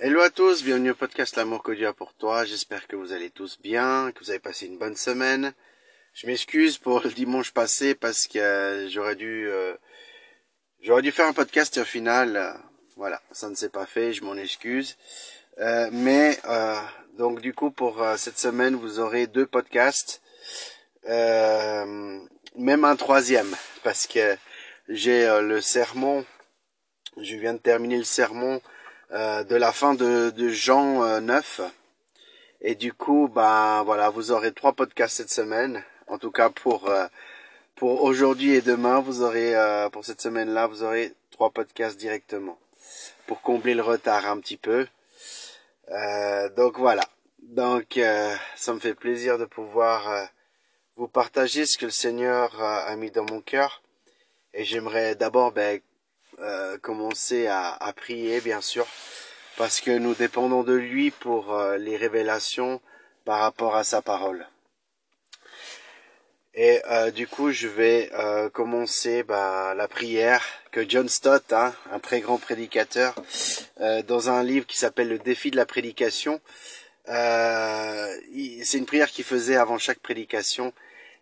Hello à tous, bienvenue au podcast L'amour que Dieu a pour toi. J'espère que vous allez tous bien, que vous avez passé une bonne semaine. Je m'excuse pour le dimanche passé parce que euh, j'aurais dû euh, j'aurais dû faire un podcast et au final euh, voilà, ça ne s'est pas fait, je m'en excuse. mais donc du coup pour cette semaine, vous aurez deux podcasts même un troisième parce que j'ai le sermon je viens de terminer le sermon euh, de la fin de, de Jean 9. Euh, et du coup, ben voilà, vous aurez trois podcasts cette semaine. En tout cas pour euh, pour aujourd'hui et demain, vous aurez pour cette semaine-là, vous aurez trois podcasts directement pour combler le retard un petit peu. donc voilà. Donc ça me fait plaisir de pouvoir vous partager ce que le Seigneur a mis dans mon cœur. Et j'aimerais d'abord ben, euh, commencer à, à, prier, bien sûr, parce que nous dépendons de lui pour euh, les révélations par rapport à sa parole. Et euh, du coup, je vais commencer bah, la prière que John Stott, hein, un très grand prédicateur, dans un livre qui s'appelle Le défi de la prédication, c'est une prière qu'il faisait avant chaque prédication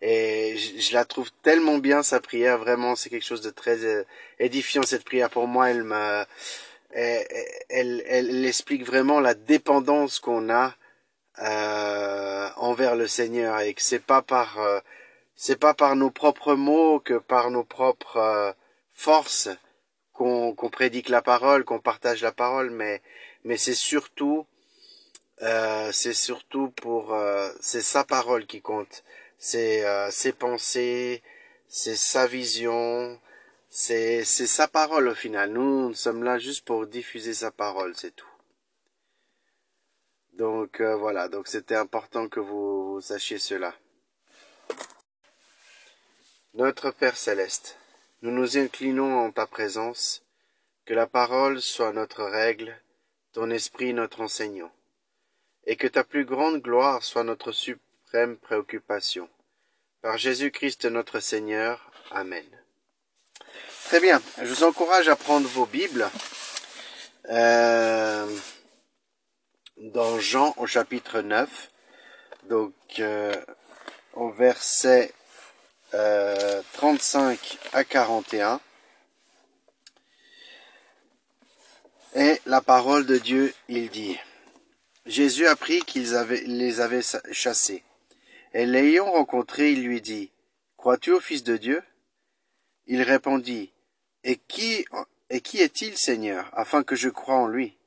et je, la trouve tellement bien sa prière, vraiment c'est quelque chose de très euh, édifiant cette prière. Pour moi. Elle me, elle, elle, elle, explique vraiment la dépendance qu'on a euh, envers le Seigneur. Et que c'est pas par euh, c'est pas par nos propres mots que par nos propres euh, forces qu'on qu'on prédique la parole, qu'on partage la parole, mais mais c'est surtout euh, c'est surtout pour c'est sa parole qui compte c'est euh, ses pensées, c'est sa vision, c'est sa parole au final. Nous, nous sommes là juste pour diffuser sa parole, c'est tout. Donc euh, voilà, donc c'était important que vous sachiez cela. Notre Père céleste, nous nous inclinons en ta présence, que la parole soit notre règle, ton esprit notre enseignant, et que ta plus grande gloire soit notre préoccupation. Par Jésus-Christ notre Seigneur. Amen. Très bien, je vous encourage à prendre vos Bibles euh, dans Jean au chapitre 9, donc euh, au verset 35 euh, à 41. Et la parole de Dieu, il dit, Jésus apprit qu'ils les avaient chassés. Et l'ayant rencontré, il lui dit, Crois-tu au Fils de Dieu? Il répondit, Et qui, est-il, Seigneur, afin que je croie en lui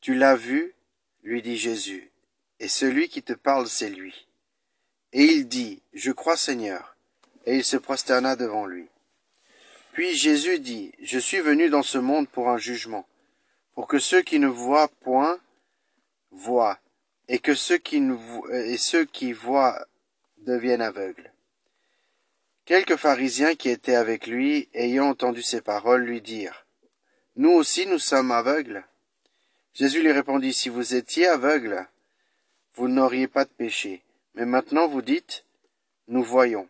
Tu l'as vu, lui dit Jésus, et celui qui te parle, c'est lui. Et il dit, Je crois, Seigneur, et il se prosterna devant lui. Puis Jésus dit, Je suis venu dans ce monde pour un jugement, pour que ceux qui ne voient point voient, et que ceux qui, et ceux qui voient deviennent aveugles. Quelques pharisiens qui étaient avec lui, ayant entendu ces paroles, lui dirent, Nous aussi nous sommes aveugles. Jésus lui répondit, Si vous étiez aveugles, vous n'auriez pas de péché. Mais maintenant vous dites, Nous voyons.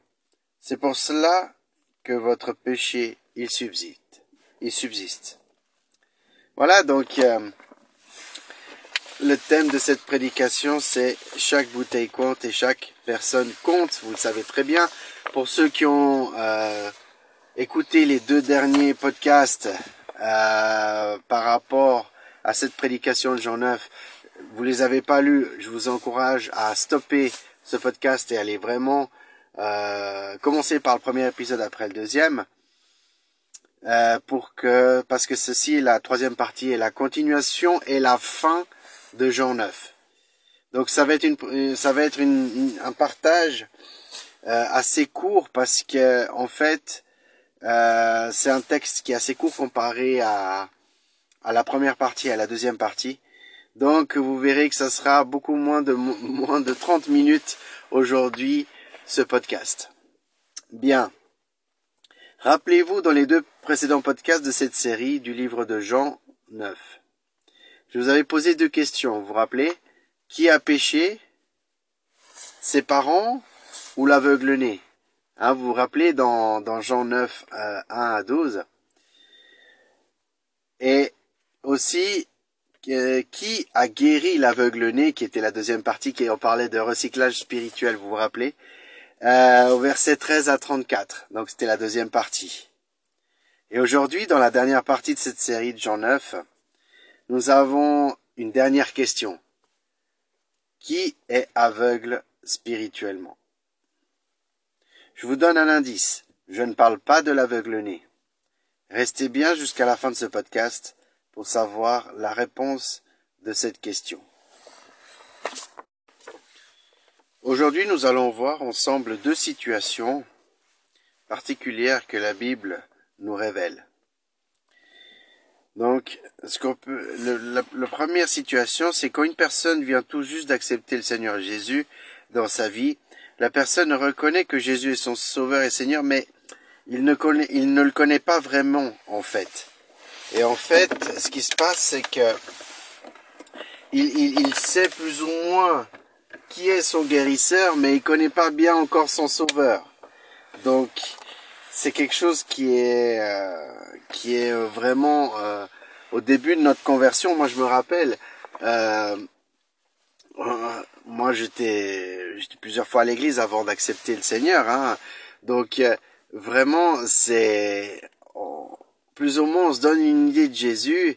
C'est pour cela que votre péché, il subsiste. Il subsiste. Voilà donc, euh, le thème de cette prédication, c'est chaque bouteille compte et chaque personne compte. Vous le savez très bien. Pour ceux qui ont euh, écouté les deux derniers podcasts euh, par rapport à cette prédication de Jean 9, vous les avez pas lus, je vous encourage à stopper ce podcast et aller vraiment euh, commencer par le premier épisode après le deuxième. Pour que parce que ceci la troisième partie est la continuation et la fin de Jean 9. Donc ça va être, une, ça va être un partage euh, assez court parce que en fait euh, c'est un texte qui est assez court comparé à, à la première partie, à la deuxième partie. Donc vous verrez que ça sera beaucoup moins de moins de 30 minutes aujourd'hui ce podcast. Bien. Rappelez-vous dans les deux précédents podcasts de cette série du livre de Jean 9. Je vous avais posé deux questions, vous vous rappelez? Qui a péché? Ses parents ou l'aveugle né hein, Vous vous rappelez dans, dans Jean 9, 1 à 12 Et aussi, euh, qui a guéri l'aveugle-né, qui était la deuxième partie, qui on parlait de recyclage spirituel, vous vous rappelez, euh, au verset 13 à 34. Donc c'était la deuxième partie. Et aujourd'hui, dans la dernière partie de cette série de Jean 9, nous avons une dernière question. Qui est aveugle spirituellement? Je vous donne un indice. Je ne parle pas de l'aveugle-né. Restez bien jusqu'à la fin de ce podcast pour savoir la réponse de cette question. Aujourd'hui, nous allons voir ensemble deux situations particulières que la Bible nous révèle. Donc, ce qu'on peut, la, première situation, c'est quand une personne vient tout juste d'accepter le Seigneur Jésus dans sa vie, la personne reconnaît que Jésus est son Sauveur et Seigneur, mais il ne, connaît, il ne le connaît pas vraiment, en fait. Et en fait, ce qui se passe, c'est que il, il, il, sait plus ou moins qui est son guérisseur, mais il connaît pas bien encore son sauveur. Donc, c'est quelque chose qui est euh, qui est vraiment euh, au début de notre conversion. Moi, je me rappelle, euh, moi, j'étais plusieurs fois à l'église avant d'accepter le Seigneur. Hein. Donc, vraiment, c'est plus ou moins on se donne une idée de Jésus,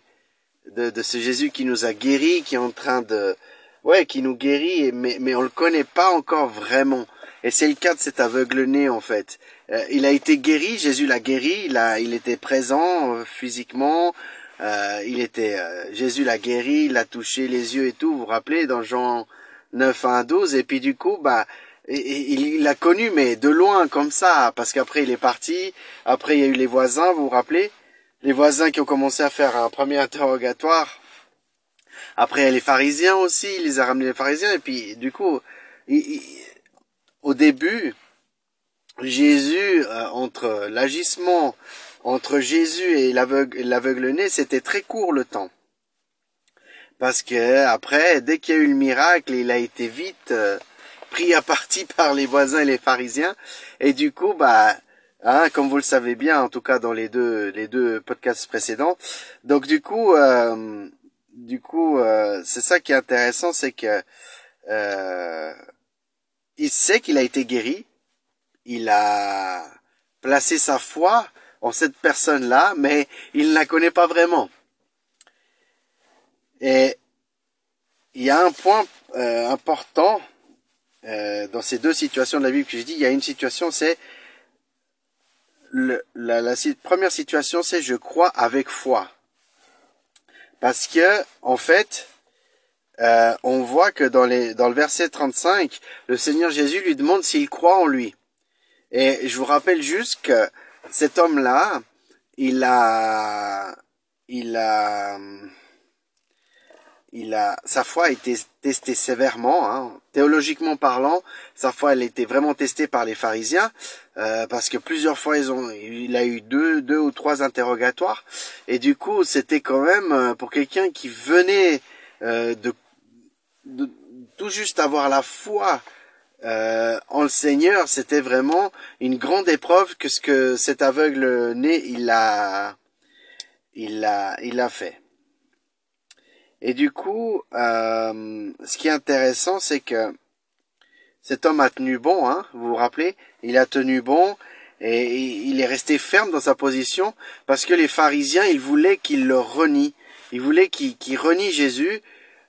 de, de, ce Jésus qui nous a guéris, qui est en train de, ouais, qui nous guérit, mais, mais on le connaît pas encore vraiment. Et c'est le cas de cet aveugle-né en fait. Euh, il a été guéri, Jésus l'a guéri, il, a, il était présent euh, physiquement, euh, il était, euh, Jésus l'a guéri, il a touché les yeux et tout, vous vous rappelez, dans Jean 9, 1 12, et puis du coup, bah, il l'a connu, mais de loin comme ça, parce qu'après il est parti, après il y a eu les voisins, vous vous rappelez? Les voisins qui ont commencé à faire un premier interrogatoire, après il y a les pharisiens aussi, il les a ramenés les pharisiens, et puis du coup, au début, Jésus, euh, entre l'agissement entre Jésus et l'aveugle-né, c'était très court le temps. Parce que après, dès qu'il y a eu le miracle, il a été vite euh, pris à partie par les voisins et les pharisiens. Et du coup, bah, hein, comme vous le savez bien, en tout cas dans les deux les deux podcasts précédents. Donc du coup, euh, du coup, c'est ça qui est intéressant, c'est que il sait qu'il a été guéri, il a placé sa foi en cette personne-là, mais il ne la connaît pas vraiment. Et il y a un point euh, important euh, dans ces deux situations de la Bible que j'ai dit. Il y a une situation, c'est la, première situation, c'est je crois avec foi. Parce que, en fait, euh, on voit que dans le verset 35, le Seigneur Jésus lui demande s'il croit en lui. Et je vous rappelle juste que cet homme-là, il a, il a, il a, sa foi a été testée sévèrement, hein. théologiquement parlant, sa foi elle a été vraiment testée par les pharisiens, euh, parce que plusieurs fois ils ont, il a eu deux, deux ou trois interrogatoires, et du coup c'était quand même euh, pour quelqu'un qui venait euh, de, de, tout juste avoir la foi euh, en le Seigneur, c'était vraiment une grande épreuve que ce que cet aveugle né il a, il a, il a fait. Et du coup, euh, ce qui est intéressant, c'est que cet homme a tenu bon, hein, vous vous rappelez, il a tenu bon et il est resté ferme dans sa position parce que les pharisiens, ils voulaient qu'il le renie, ils voulaient qu'il renie Jésus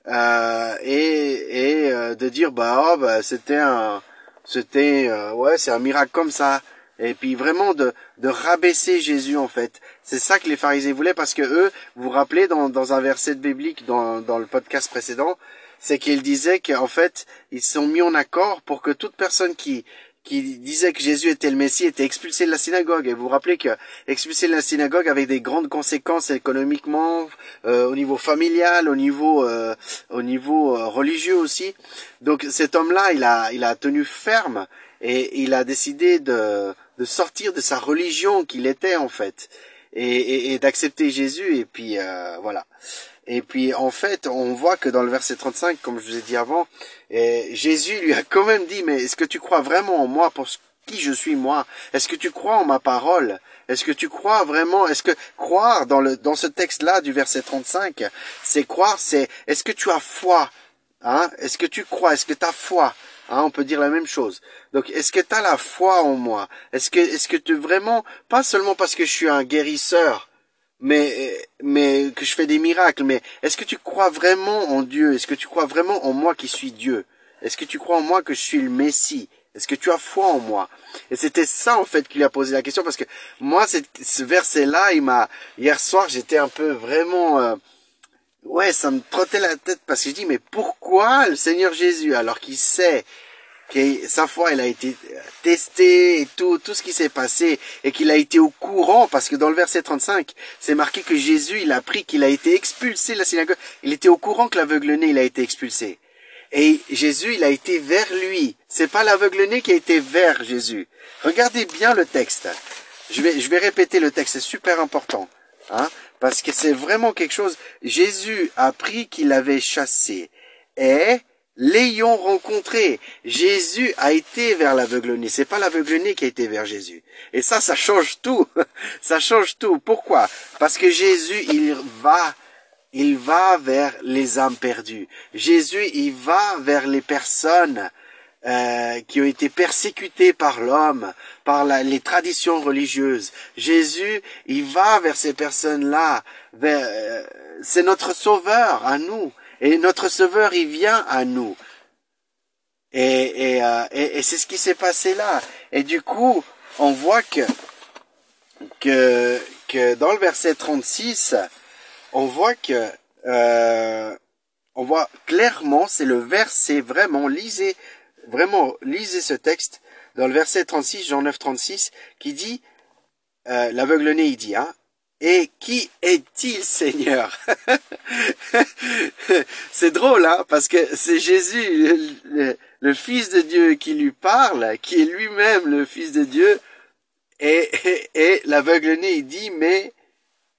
euh, et, et euh, de dire bah oh, bah c'était un c'était euh, ouais c'est un miracle comme ça. Et puis vraiment de de rabaisser Jésus en fait. C'est ça que les pharisiens voulaient parce que eux vous vous rappelez dans dans un verset biblique dans dans le podcast précédent c'est qu'ils disaient qu'en fait ils se sont mis en accord pour que toute personne qui qui disait que Jésus était le Messie était expulsé de la synagogue. Et vous vous rappelez que expulsé de la synagogue avait des grandes conséquences économiquement, euh, au niveau familial, au niveau, euh, au niveau euh, religieux aussi. Donc cet homme-là, il a, il a tenu ferme et il a décidé de, de sortir de sa religion qu'il était en fait et, et, et d'accepter Jésus. Et puis voilà. Et puis en fait, on voit que dans le verset 35, comme je vous ai dit avant, Jésus lui a quand même dit, mais est-ce que tu crois vraiment en moi qui je suis moi? Est-ce que tu crois en ma parole? Est-ce que tu crois vraiment? Est-ce que croire dans le dans ce texte-là du verset 35, c'est croire, c'est est-ce que tu as foi? Hein? Est-ce que tu crois? Est-ce que tu as foi? Hein, on peut dire la même chose. Donc, est-ce que tu as la foi en moi? Est-ce que, est-ce que tu vraiment, pas seulement parce que je suis un guérisseur, mais, mais que je fais des miracles, mais est-ce que tu crois vraiment en Dieu? Est-ce que tu crois vraiment en moi qui suis Dieu? Est-ce que tu crois en moi que je suis le Messie? Est-ce que tu as foi en moi? Et c'était ça en fait qui lui a posé la question parce que moi, ce verset-là, il m'a hier soir, j'étais un peu vraiment euh, ouais, ça me trottait la tête parce que je dis mais pourquoi le Seigneur Jésus alors qu'il sait que sa foi elle a été testée et tout tout ce qui s'est passé et qu'il a été au courant parce que dans le verset 35 c'est marqué que Jésus il a pris qu'il a été expulsé de la synagogue. Il était au courant que l'aveugle-né il a été expulsé. Et Jésus il a été vers lui. C'est pas l'aveugle-né qui a été vers Jésus. Regardez bien le texte. Je vais je vais répéter le texte c'est super important hein parce que c'est vraiment quelque chose. Jésus a pris qu'il avait chassé et l'ayant rencontré. Jésus a été vers l'aveugle-né. C'est pas l'aveugle-né qui a été vers Jésus. Et ça, ça change tout. ça change tout. Pourquoi? Parce que Jésus, il va, il va vers les âmes perdues. Jésus, il va vers les personnes euh, qui ont été persécutés par l'homme, par les traditions religieuses. Jésus, il va vers ces personnes-là. Euh, c'est notre sauveur à nous. Et notre sauveur, il vient à nous. Et, et, euh, et, c'est ce qui s'est passé là. Et du coup, on voit que, que, que dans le verset 36, on voit que on voit clairement, c'est le verset vraiment, lisez vraiment, lisez ce texte dans le verset 36, Jean 9, 36, qui dit, euh, l'aveugle-né, il dit, hein, et qui est-il, Seigneur? C'est drôle, hein, parce que c'est Jésus, le, Fils de Dieu, qui lui parle, qui est lui-même le Fils de Dieu, et, et, l'aveugle-né, il dit, mais,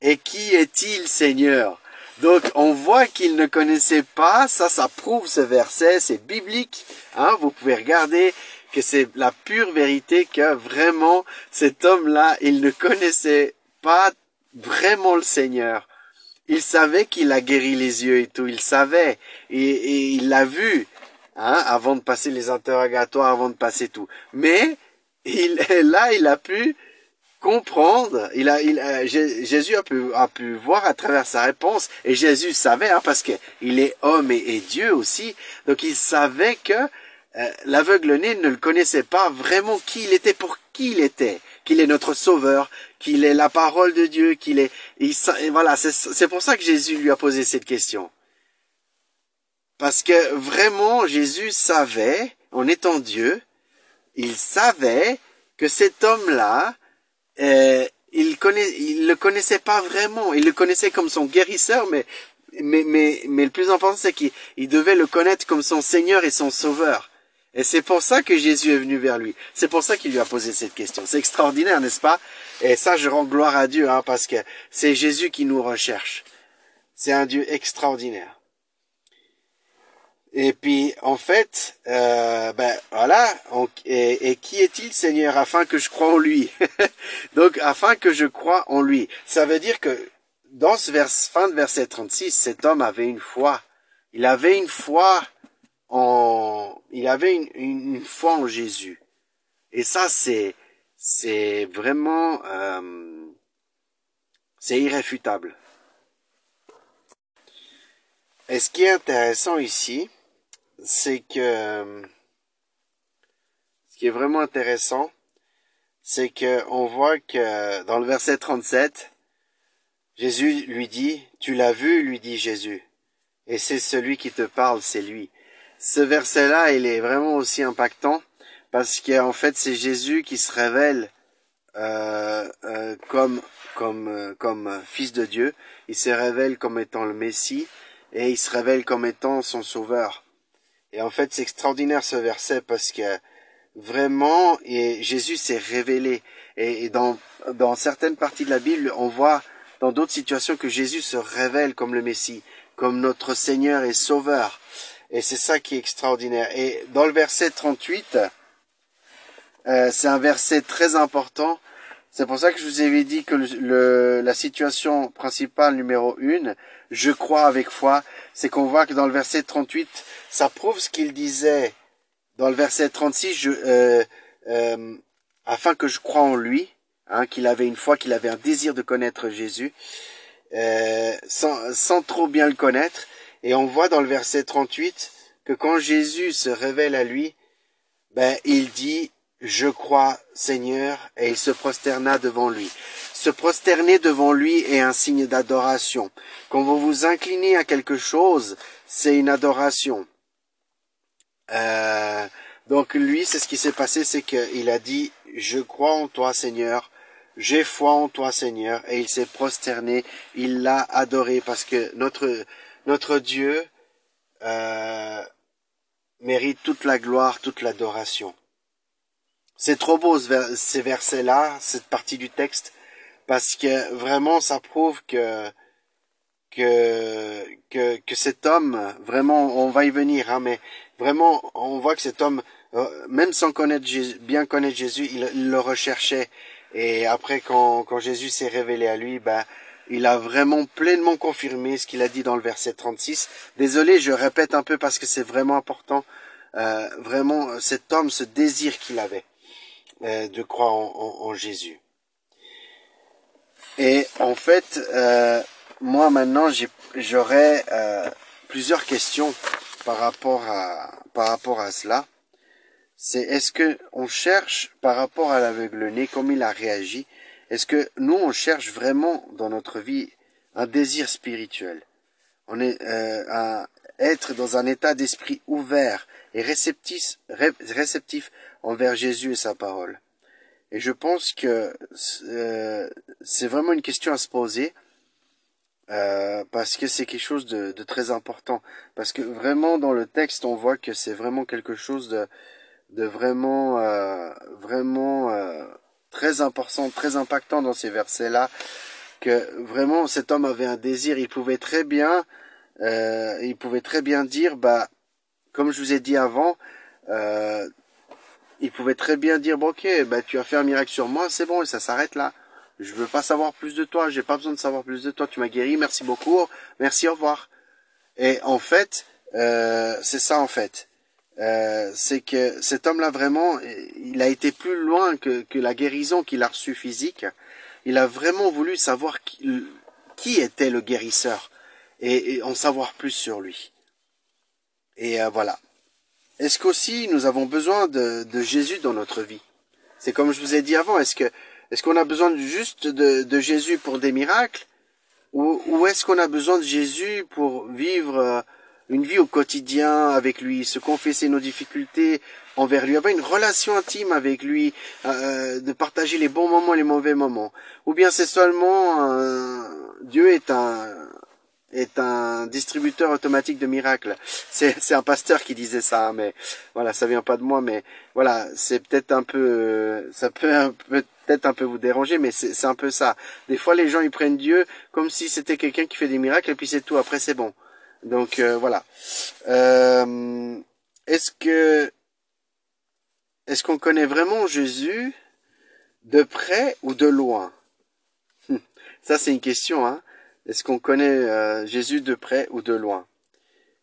et qui est-il, Seigneur? Donc on voit qu'il ne connaissait pas, ça ça prouve ce verset, c'est biblique, hein, vous pouvez regarder que c'est la pure vérité que vraiment cet homme-là, il ne connaissait pas vraiment le Seigneur. Il savait qu'il a guéri les yeux et tout, il savait, et, il l'a vu, hein, avant de passer les interrogatoires, avant de passer tout. Mais il, là, il a pu comprendre. Il a, il, Jésus a pu, a pu voir à travers sa réponse, et Jésus savait, hein, parce qu'il est homme et, Dieu aussi, donc il savait que euh, l'aveugle-né ne le connaissait pas vraiment qui il était, pour qui il était, qu'il est notre sauveur, qu'il est la parole de Dieu, qu'il est, voilà, c'est pour ça que Jésus lui a posé cette question. Parce que vraiment, Jésus savait, en étant Dieu, il savait que cet homme-là, euh, il connaît, il le connaissait pas vraiment. Il le connaissait comme son guérisseur, mais mais mais mais le plus important c'est qu'il devait le connaître comme son Seigneur et son Sauveur. Et c'est pour ça que Jésus est venu vers lui. C'est pour ça qu'il lui a posé cette question. C'est extraordinaire, n'est-ce pas? Et ça, je rends gloire à Dieu, hein, parce que c'est Jésus qui nous recherche. C'est un Dieu extraordinaire. Et puis, en fait, euh, ben voilà. et, qui est-il, Seigneur, afin que je croie en lui? Donc, afin que je croie en lui. Ça veut dire que dans ce vers, fin de verset 36, cet homme avait une foi. Il avait une foi il avait une, une, foi en Jésus. Et ça, c'est, c'est vraiment, euh, c'est irréfutable. Et ce qui est intéressant ici, c'est que ce qui est vraiment intéressant, c'est que on voit que dans le verset 37, Jésus lui dit, tu l'as vu, lui dit Jésus, et c'est celui qui te parle, c'est lui. Ce verset-là, il est vraiment aussi impactant parce qu'en fait, c'est Jésus qui se révèle euh, euh, comme comme euh, comme fils de Dieu. Il se révèle comme étant le Messie et il se révèle comme étant son sauveur. Et en fait, c'est extraordinaire ce verset parce que vraiment, et Jésus s'est révélé. Et, dans, dans certaines parties de la Bible, on voit dans d'autres situations que Jésus se révèle comme le Messie, comme notre Seigneur et Sauveur. Et c'est ça qui est extraordinaire. Et dans le verset 38, euh, c'est un verset très important. C'est pour ça que je vous avais dit que le, la situation principale numéro une, je crois avec foi, c'est qu'on voit que dans le verset 38, ça prouve ce qu'il disait dans le verset 36, je, euh, euh, afin que je croie en lui, hein, qu'il avait une foi, qu'il avait un désir de connaître Jésus, euh, sans, sans trop bien le connaître. Et on voit dans le verset 38 que quand Jésus se révèle à lui, ben, il dit, je crois Seigneur, et il se prosterna devant lui. Se prosterner devant lui est un signe d'adoration. Quand vous vous inclinez à quelque chose, c'est une adoration. Euh, donc lui, c'est ce qui s'est passé, c'est qu'il a dit, je crois en toi Seigneur, j'ai foi en toi Seigneur, et il s'est prosterné, il l'a adoré, parce que notre, notre Dieu euh, mérite toute la gloire, toute l'adoration. C'est trop beau ces versets-là, cette partie du texte, parce que vraiment ça prouve que que que, que cet homme, vraiment, on va y venir, hein, mais vraiment, on voit que cet homme, euh, même sans connaître bien connaître Jésus, il, le recherchait. Et après, quand, quand Jésus s'est révélé à lui, ben, il a vraiment pleinement confirmé ce qu'il a dit dans le verset 36. Désolé, je répète un peu parce que c'est vraiment important. Euh, vraiment, cet homme, ce désir qu'il avait euh, de croire en, Jésus. Et en fait, euh, moi maintenant, j'aurais euh, plusieurs questions par rapport à par rapport à cela. C'est est-ce que on cherche par rapport à l'aveugle-né comme il a réagi Est-ce que nous on cherche vraiment dans notre vie un désir spirituel? On est euh, à être dans un état d'esprit ouvert et réceptif, réceptif envers Jésus et sa parole. Et je pense que euh, c'est vraiment une question à se poser euh, parce que c'est quelque chose de, très important. Parce que vraiment dans le texte, on voit que c'est vraiment quelque chose de, vraiment, euh, vraiment euh, très important, très impactant dans ces versets-là. Que vraiment cet homme avait un désir. Il pouvait très bien, euh, il pouvait très bien dire, bah, comme je vous ai dit avant, euh, il pouvait très bien dire, bon, ok, bah, tu as fait un miracle sur moi, c'est bon, et ça s'arrête là. Je veux pas savoir plus de toi. J'ai pas besoin de savoir plus de toi. Tu m'as guéri. Merci beaucoup. Merci. Au revoir. Et en fait, euh, c'est ça en fait. Euh, c'est que cet homme-là vraiment, il a été plus loin que, que la guérison qu'il a reçue physique. Il a vraiment voulu savoir qui, qui était le guérisseur et, en savoir plus sur lui. Et euh, voilà. Est-ce qu'aussi nous avons besoin de, de Jésus dans notre vie? C'est comme je vous ai dit avant. Est-ce que est-ce qu'on a besoin juste de, Jésus pour des miracles? Ou, est-ce qu'on a besoin de Jésus pour vivre euh, une vie au quotidien avec lui, se confesser nos difficultés envers lui, avoir une relation intime avec lui, euh, de partager les bons moments les mauvais moments Ou bien c'est seulement Dieu est un est un distributeur automatique de miracles. C'est, c'est un pasteur qui disait ça, mais voilà, ça vient pas de moi, mais voilà, c'est peut-être un peu, euh, ça peut peut-être un peu vous déranger, mais c'est un peu ça. Des fois, les gens ils prennent Dieu comme si c'était quelqu'un qui fait des miracles et puis c'est tout. Après, c'est bon. Donc euh, voilà. Euh, est-ce que est-ce qu'on connaît vraiment Jésus de près ou de loin? Ça, c'est une question, hein. Est-ce qu'on connaît euh, Jésus de près ou de loin?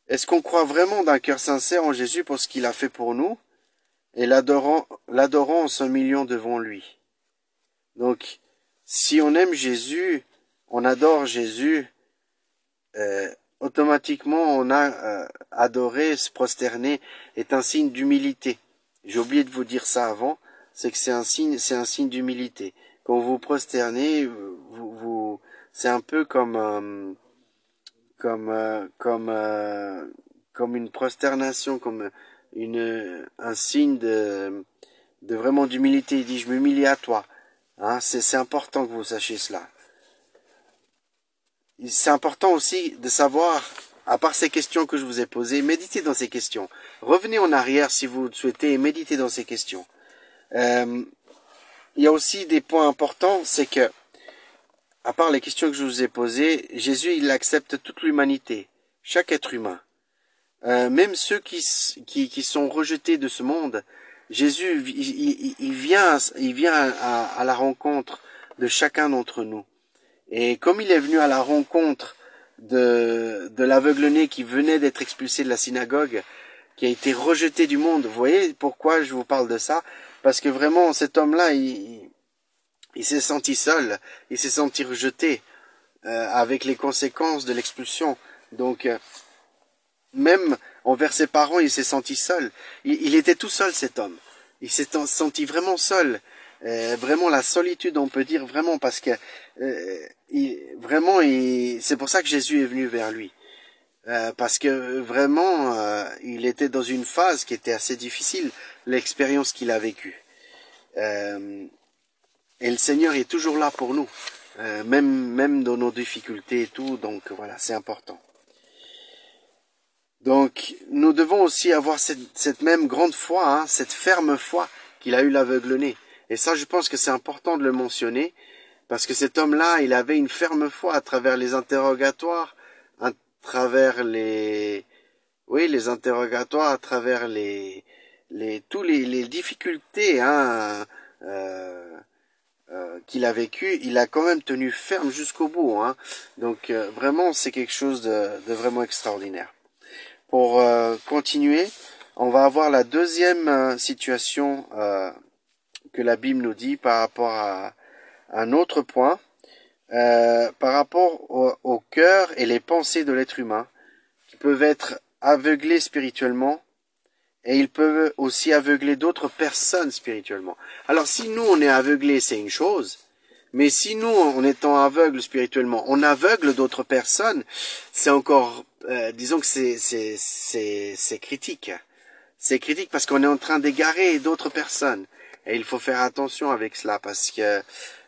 Est-ce qu'on croit vraiment d'un cœur sincère en Jésus pour ce qu'il a fait pour nous et l'adorant, en s'humiliant devant lui? Donc, si on aime Jésus, on adore Jésus, automatiquement on a euh, adoré, se prosterner est un signe d'humilité. J'ai oublié de vous dire ça avant, c'est que c'est un signe, c'est un signe d'humilité. Quand vous prosternez, vous, vous c'est un peu comme euh, comme euh, comme comme une prosternation, comme une un signe de de vraiment d'humilité. Il dit je m'humilie à toi. Hein, c'est important que vous sachiez cela. C'est important aussi de savoir, à part ces questions que je vous ai posées, méditez dans ces questions. Revenez en arrière si vous le souhaitez et méditez dans ces questions. il y a aussi des points importants, c'est que à part les questions que je vous ai posées, Jésus, il accepte toute l'humanité, chaque être humain. Euh, même ceux qui, qui, qui, sont rejetés de ce monde, Jésus, il, vient, il vient à, à, la rencontre de chacun d'entre nous. Et comme il est venu à la rencontre de, de l'aveugle-né qui venait d'être expulsé de la synagogue, qui a été rejeté du monde, vous voyez pourquoi je vous parle de ça? Parce que vraiment, cet homme-là, il, il s'est senti seul, il s'est senti rejeté euh, avec les conséquences de l'expulsion. Donc, euh, même envers ses parents, il s'est senti seul. Il, était tout seul, cet homme. Il s'est senti vraiment seul. Euh, vraiment la solitude, on peut dire vraiment, parce que il, vraiment, c'est pour ça que Jésus est venu vers lui. parce que vraiment, il était dans une phase qui était assez difficile, l'expérience qu'il a vécue. Et le Seigneur est toujours là pour nous, euh, même, même dans nos difficultés et tout, donc voilà, c'est important. Donc nous devons aussi avoir cette, cette même grande foi, hein, cette ferme foi qu'il a eu l'aveugle-né. Et ça, je pense que c'est important de le mentionner, parce que cet homme-là, il avait une ferme foi à travers les interrogatoires, à travers les, oui, les interrogatoires, à travers les, les, tous les, les difficultés, hein, euh, euh, qu'il a vécu, il a quand même tenu ferme jusqu'au bout. Hein. Donc euh, vraiment, c'est quelque chose de, vraiment extraordinaire. Pour euh, continuer, on va avoir la deuxième situation que la Bible nous dit par rapport à, un autre point, par rapport au, au cœur et les pensées de l'être humain, qui peuvent être aveuglés spirituellement et ils peuvent aussi aveugler d'autres personnes spirituellement. Alors si nous on est aveuglés, c'est une chose, mais si nous, en étant aveugles spirituellement, on aveugle d'autres personnes, c'est encore, euh, disons que c'est c'est c'est c'est critique. C'est critique parce qu'on est en train d'égarer d'autres personnes, et il faut faire attention avec cela parce que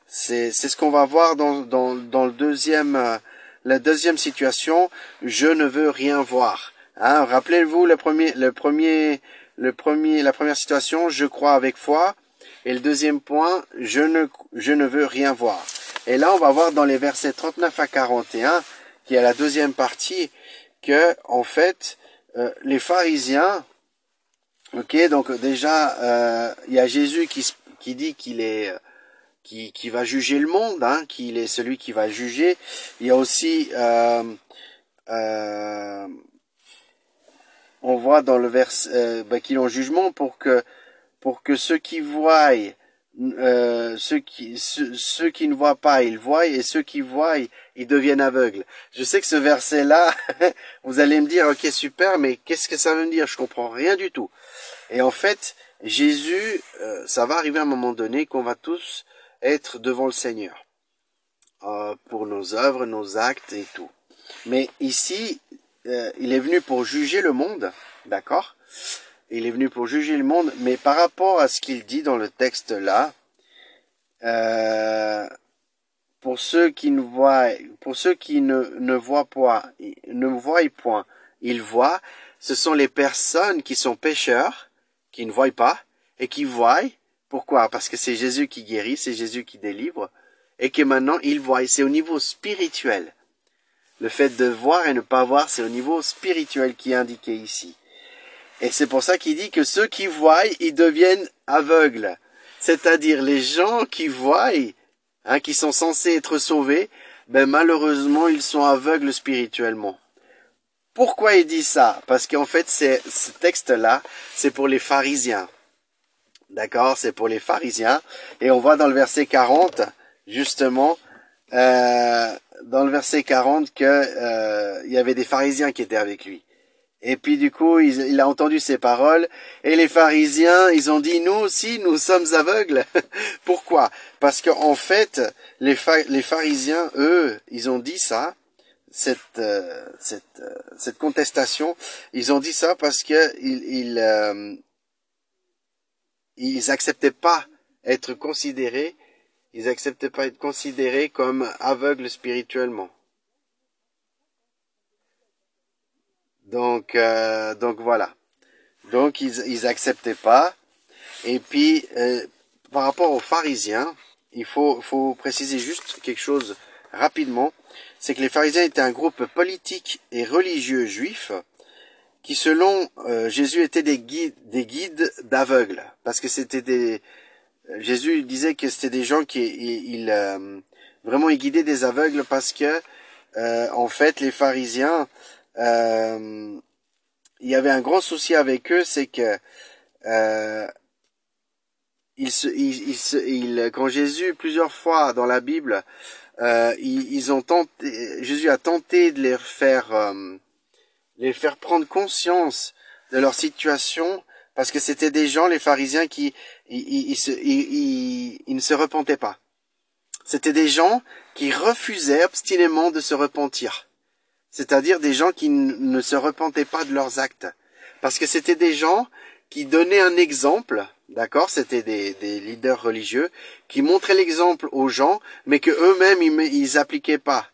c'est c'est ce qu'on va voir dans dans dans le deuxième euh, la deuxième situation. Je ne veux rien voir. Hein, Rappelez-vous le premier, le premier, le premier, la première situation, je crois avec foi. Et le deuxième point, je ne, je ne veux rien voir. Et là, on va voir dans les versets 39 à 41, qui est la deuxième partie, que, en fait, euh, les pharisiens, ok, donc déjà, euh, il y a Jésus qui, qui dit qu'il est, qui, qui va juger le monde, hein, qu'il est celui qui va juger. Il y a aussi, euh, euh on voit dans le vers euh, bah, qu'il en jugement pour que pour que ceux qui voient euh, ceux qui ceux, qui ne voient pas ils voient et ceux qui voient ils deviennent aveugles. Je sais que ce verset là vous allez me dire OK super mais qu'est-ce que ça veut dire? Je comprends rien du tout. Et en fait, Jésus euh, ça va arriver à un moment donné qu'on va tous être devant le Seigneur euh, pour nos œuvres, nos actes et tout. Mais ici, il est venu pour juger le monde, d'accord? Il est venu pour juger le monde, mais par rapport à ce qu'il dit dans le texte là, euh, pour ceux qui ne voient, pour ceux qui ne, voient point, ne voient point, ils voient, ce sont les personnes qui sont pécheurs, qui ne voient pas, et qui voient. Pourquoi? Parce que c'est Jésus qui guérit, c'est Jésus qui délivre, et que maintenant ils voient. C'est au niveau spirituel. Le fait de voir et ne pas voir, c'est au niveau spirituel qui est indiqué ici. Et c'est pour ça qu'il dit que ceux qui voient, ils deviennent aveugles. C'est-à-dire les gens qui voient, hein, qui sont censés être sauvés, ben malheureusement, ils sont aveugles spirituellement. Pourquoi il dit ça? Parce qu'en fait, ce texte-là, c'est pour les pharisiens. D'accord? C'est pour les pharisiens. Et on voit dans le verset 40, justement, euh, dans le verset 40 que euh, il y avait des pharisiens qui étaient avec lui. Et puis du coup, il, a entendu ces paroles et les pharisiens, ils ont dit nous aussi, nous sommes aveugles. Pourquoi? Parce qu'en fait, les, pharisiens, eux, ils ont dit ça, cette euh, cette euh, cette contestation, ils ont dit ça parce que ils ils, ils acceptaient pas être considérés ils acceptaient pas être considérés comme aveugles spirituellement. Donc, euh, donc voilà. Donc ils, ils acceptaient pas. Et puis, euh, par rapport aux pharisiens, il faut, faut préciser juste quelque chose rapidement. C'est que les pharisiens étaient un groupe politique et religieux juif qui selon euh, Jésus étaient des guides, des guides d'aveugles, parce que c'était des Jésus disait que c'était des gens qui il, euh, vraiment ils guidaient des aveugles parce que euh, en fait les pharisiens il y avait un grand souci avec eux, c'est que ils se, ils, quand Jésus plusieurs fois dans la Bible ils, ils, ont tenté Jésus a tenté de les faire les faire prendre conscience de leur situation, parce que c'était des gens, les pharisiens, qui ils, ne se repentaient pas. C'était des gens qui refusaient obstinément de se repentir. C'est-à-dire des gens qui ne se repentaient pas de leurs actes. Parce que c'était des gens qui donnaient un exemple, d'accord C'était des, leaders religieux qui montraient l'exemple aux gens, mais que eux-mêmes ils, ils appliquaient pas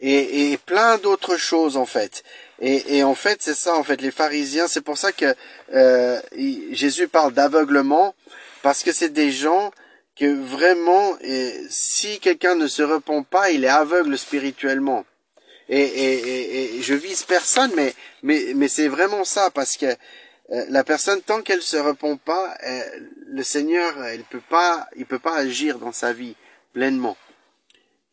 et, plein d'autres choses en fait. Et, et en fait, c'est ça en fait. Les pharisiens, c'est pour ça que euh, Jésus parle d'aveuglement parce que c'est des gens que vraiment, si quelqu'un ne se repent pas, il est aveugle spirituellement. Et, et, et je vise personne, mais mais mais c'est vraiment ça parce que euh, la personne tant qu'elle se repent pas, euh, le Seigneur, il peut pas, il peut pas agir dans sa vie pleinement.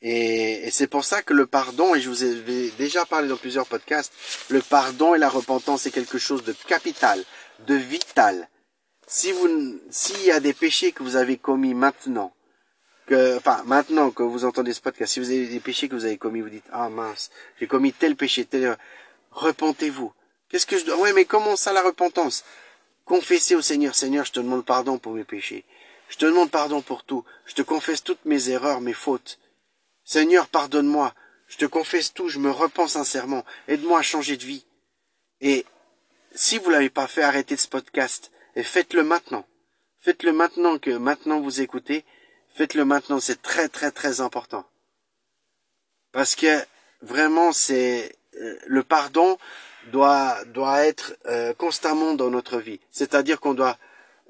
Et, c'est pour ça que le pardon, et je vous ai déjà parlé dans plusieurs podcasts, le pardon et la repentance est quelque chose de capital, de vital. Si vous, s'il y a des péchés que vous avez commis maintenant, que, enfin, maintenant que vous entendez ce podcast, si vous avez des péchés que vous avez commis, vous dites, ah mince, j'ai commis tel péché, tel, repentez-vous. Qu'est-ce que je dois, ouais, mais comment ça la repentance? Confessez au Seigneur, Seigneur, je te demande pardon pour mes péchés. Je te demande pardon pour tout. Je te confesse toutes mes erreurs, mes fautes. Seigneur, pardonne-moi. Je te confesse tout, je me repens sincèrement. Aide-moi à changer de vie. Et si vous l'avez pas fait, arrêtez ce podcast et faites-le maintenant. Faites-le maintenant que maintenant vous écoutez. Faites-le maintenant, c'est très très très important. Parce que vraiment, c'est euh, le pardon doit doit être euh, constamment dans notre vie. C'est-à-dire qu'on doit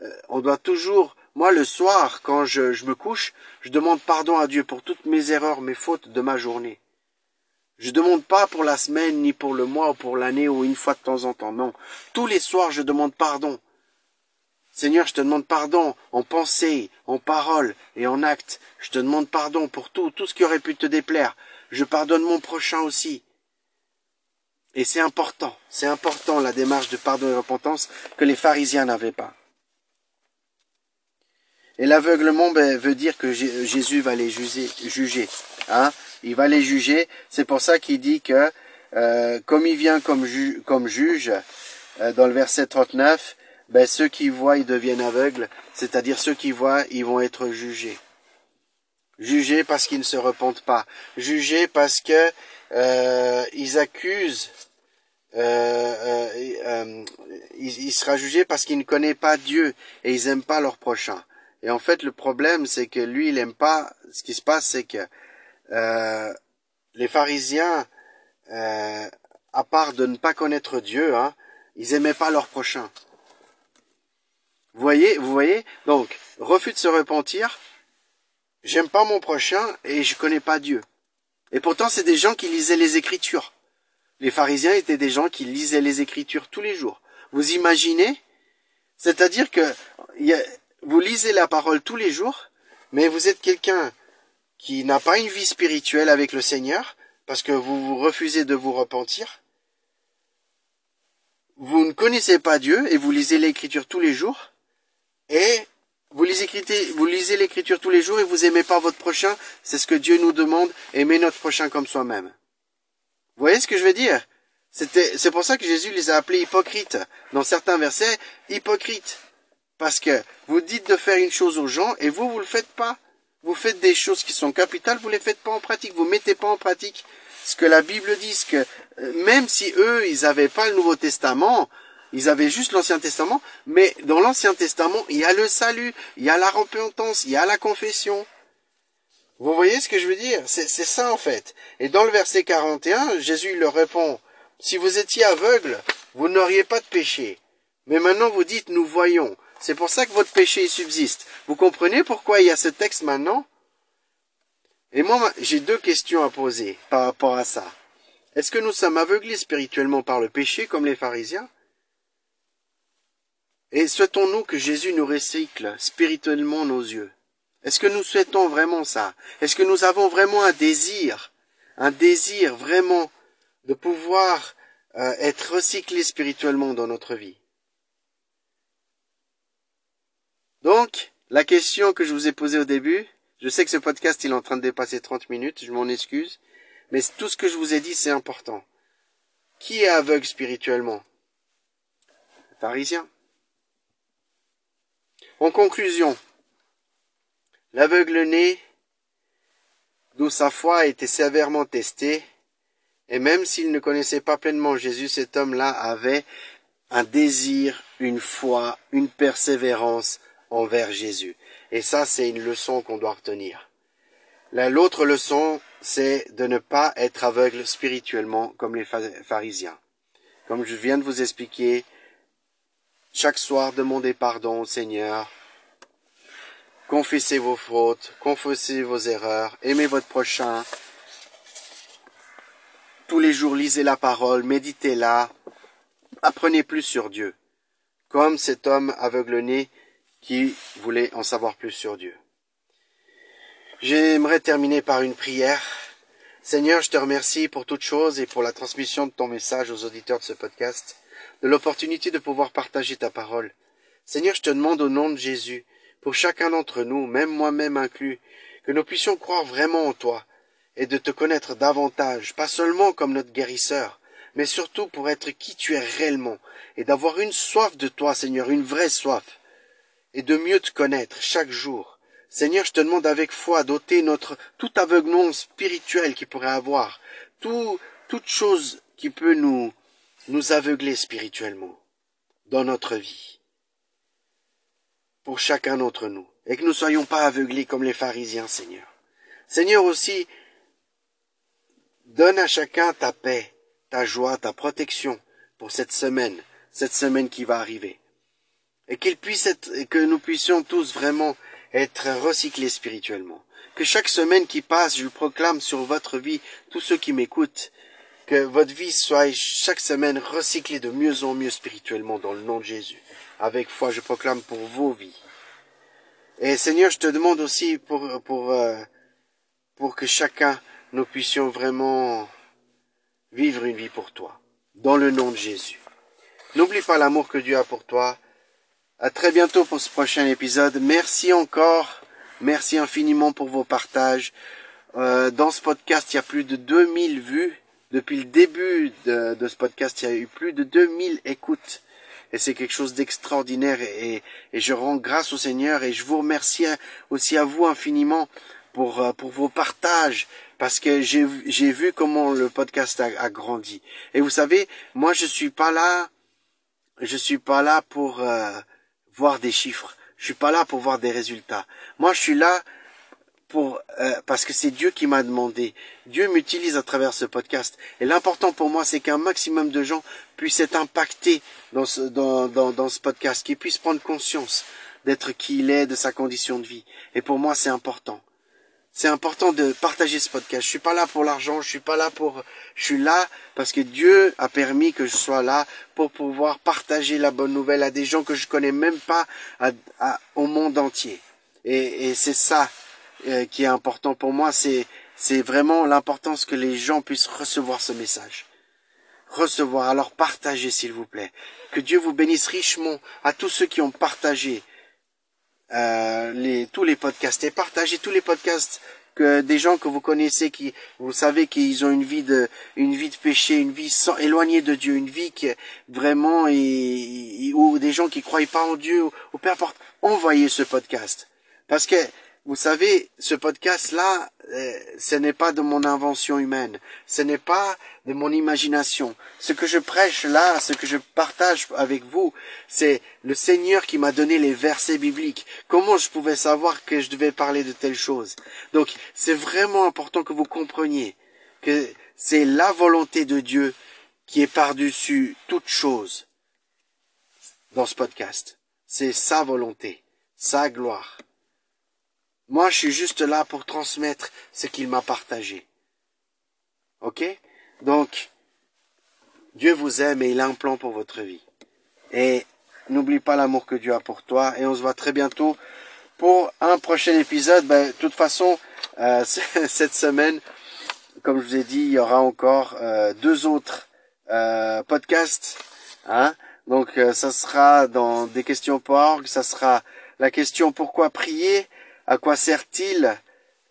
euh, on doit toujours moi, le soir, quand je, je, me couche, je demande pardon à Dieu pour toutes mes erreurs, mes fautes de ma journée. Je demande pas pour la semaine, ni pour le mois, ou pour l'année, ou une fois de temps en temps. Non. Tous les soirs, je demande pardon. Seigneur, je te demande pardon en pensée, en parole et en acte. Je te demande pardon pour tout, tout ce qui aurait pu te déplaire. Je pardonne mon prochain aussi. Et c'est important, c'est important la démarche de pardon et repentance que les pharisiens n'avaient pas. Et l'aveuglement ben, veut dire que Jésus va les juger. juger hein il va les juger. C'est pour ça qu'il dit que euh, comme il vient comme, juge, euh, dans le verset 39, ben, ceux qui voient, ils deviennent aveugles. C'est-à-dire ceux qui voient, ils vont être jugés. Jugés parce qu'ils ne se repentent pas. Jugés parce que euh, ils accusent. Euh, euh, il, il, sera jugé parce qu'ils ne connaissent pas Dieu et ils n'aiment pas leur prochain. Et en fait, le problème, c'est que lui, il aime pas. Ce qui se passe, c'est que euh, les pharisiens, euh, à part de ne pas connaître Dieu, hein, ils aimaient pas leur prochain. Vous voyez, vous voyez. Donc, refus de se repentir. J'aime pas mon prochain et je connais pas Dieu. Et pourtant, c'est des gens qui lisaient les Écritures. Les pharisiens étaient des gens qui lisaient les Écritures tous les jours. Vous imaginez? C'est-à-dire que vous lisez la parole tous les jours, mais vous êtes quelqu'un qui n'a pas une vie spirituelle avec le Seigneur, parce que vous vous refusez de vous repentir, vous ne connaissez pas Dieu et vous lisez l'écriture tous les jours, et vous lisez, l'écriture tous les jours et vous aimez pas votre prochain, c'est ce que Dieu nous demande, aimer notre prochain comme soi-même. Vous voyez ce que je veux dire? c'est pour ça que Jésus les a appelés hypocrites. Dans certains versets, hypocrites. Parce que vous dites de faire une chose aux gens et vous, vous le faites pas. Vous faites des choses qui sont capitales, vous les faites pas en pratique, vous mettez pas en pratique ce que la Bible dit, que euh, même si eux, ils avaient pas le Nouveau Testament, ils avaient juste l'Ancien Testament, mais dans l'Ancien Testament, il y a le salut, il y a la repentance, il y a la confession. Vous voyez ce que je veux dire? C'est ça en fait. Et dans le verset 41, Jésus leur répond, si vous étiez aveugle, vous n'auriez pas de péché. Mais maintenant vous dites, nous voyons. C'est pour ça que votre péché subsiste. Vous comprenez pourquoi il y a ce texte maintenant? Et moi, j'ai deux questions à poser par rapport à ça. Est-ce que nous sommes aveuglés spirituellement par le péché comme les pharisiens? Et souhaitons-nous que Jésus nous recycle spirituellement nos yeux? Est-ce que nous souhaitons vraiment ça? Est-ce que nous avons vraiment un désir, un désir vraiment de pouvoir euh, être recyclés spirituellement dans notre vie? Donc, la question que je vous ai posée au début, je sais que ce podcast il est en train de dépasser 30 minutes, je m'en excuse, mais tout ce que je vous ai dit c'est important. Qui est aveugle spirituellement? Pharisien. En conclusion, l'aveugle-né, d'où sa foi a été sévèrement testée, et même s'il ne connaissait pas pleinement Jésus, cet homme-là avait un désir, une foi, une persévérance envers Jésus. Et ça, c'est une leçon qu'on doit retenir. L'autre leçon, c'est de ne pas être aveugle spirituellement comme les pharisiens. Comme je viens de vous expliquer, chaque soir demandez pardon au Seigneur, confessez vos fautes, confessez vos erreurs, aimez votre prochain, tous les jours lisez la parole, méditez-la, apprenez plus sur Dieu, comme cet homme aveugle-né qui voulait en savoir plus sur Dieu. J'aimerais terminer par une prière. Seigneur, je te remercie pour toute chose et pour la transmission de ton message aux auditeurs de ce podcast, de l'opportunité de pouvoir partager ta parole. Seigneur, je te demande au nom de Jésus, pour chacun d'entre nous, même moi-même inclus, que nous puissions croire vraiment en toi et de te connaître davantage, pas seulement comme notre guérisseur, mais surtout pour être qui tu es réellement et d'avoir une soif de toi, Seigneur, une vraie soif, et de mieux te connaître chaque jour. Seigneur, je te demande avec foi d'ôter notre tout aveuglement spirituel qui pourrait avoir, tout, toute chose qui peut nous, nous aveugler spirituellement dans notre vie. Pour chacun d'entre nous. Et que nous ne soyons pas aveuglés comme les pharisiens, Seigneur. Seigneur aussi, donne à chacun ta paix, ta joie, ta protection pour cette semaine, cette semaine qui va arriver et qu'il puisse être, que nous puissions tous vraiment être recyclés spirituellement. Que chaque semaine qui passe, je proclame sur votre vie, tous ceux qui m'écoutent, que votre vie soit chaque semaine recyclée de mieux en mieux spirituellement dans le nom de Jésus. Avec foi, je proclame pour vos vies. Et Seigneur, je te demande aussi pour, pour, euh, pour que chacun, nous puissions vraiment vivre une vie pour toi. Dans le nom de Jésus. N'oublie pas l'amour que Dieu a pour toi à très bientôt pour ce prochain épisode. Merci encore. Merci infiniment pour vos partages. Euh, dans ce podcast, il y a plus de 2000 vues. Depuis le début de, ce podcast, il y a eu plus de 2000 écoutes. Et c'est quelque chose d'extraordinaire et, et, je rends grâce au Seigneur et je vous remercie aussi à vous infiniment pour, euh, pour vos partages parce que j'ai vu comment le podcast a, a, grandi. Et vous savez, moi je suis pas là, je suis pas là pour euh, voir des chiffres. Je suis pas là pour voir des résultats. Moi, je suis là pour euh, parce que c'est Dieu qui m'a demandé. Dieu m'utilise à travers ce podcast. Et l'important pour moi, c'est qu'un maximum de gens puissent être impactés dans ce, dans, dans, dans ce podcast, qu'ils puissent prendre conscience d'être qui il est, de sa condition de vie. Et pour moi, c'est important c'est important de partager ce podcast. Je suis pas là pour l'argent, je suis pas là pour, je suis là parce que Dieu a permis que je sois là pour pouvoir partager la bonne nouvelle à des gens que je connais même pas au monde entier. Et, c'est ça euh, qui est important pour moi, c'est c'est vraiment l'importance que les gens puissent recevoir ce message. Recevoir, alors partagez s'il vous plaît. Que Dieu vous bénisse richement à tous ceux qui ont partagé euh, les, tous les podcasts et partagez tous les podcasts que des gens que vous connaissez qui vous savez qu'ils ont une vie de une vie de péché une vie sans, éloignée de Dieu une vie qui vraiment ou des gens qui croient pas en Dieu ou, ou peu importe envoyez ce podcast parce que vous savez, ce podcast-là, euh, ce n'est pas de mon invention humaine, ce n'est pas de mon imagination. Ce que je prêche là, ce que je partage avec vous, c'est le Seigneur qui m'a donné les versets bibliques. Comment je pouvais savoir que je devais parler de telle chose Donc, c'est vraiment important que vous compreniez que c'est la volonté de Dieu qui est par-dessus toute chose dans ce podcast. C'est sa volonté, sa gloire. Moi, je suis juste là pour transmettre ce qu'il m'a partagé. Ok? Donc, Dieu vous aime et il a un plan pour votre vie. Et n'oublie pas l'amour que Dieu a pour toi. Et on se voit très bientôt pour un prochain épisode. Ben, de toute façon, euh, cette semaine, comme je vous ai dit, il y aura encore euh, deux autres euh, podcasts. Hein Donc, ça sera dans des questions pour ça sera la question pourquoi prier, à quoi sert-il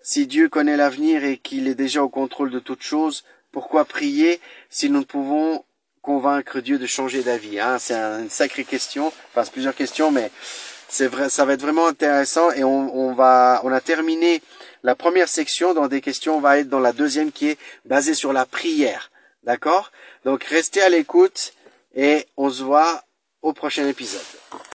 si Dieu connaît l'avenir et qu'il est déjà au contrôle de toutes choses, pourquoi prier si nous ne pouvons convaincre Dieu de changer d'avis hein? C'est une sacrée question, enfin plusieurs questions, mais c'est vrai, ça va être vraiment intéressant et on, on, va, on a terminé la première section dans des questions, on va être dans la deuxième qui est basée sur la prière, d'accord? Donc restez à l'écoute et on se voit au prochain épisode.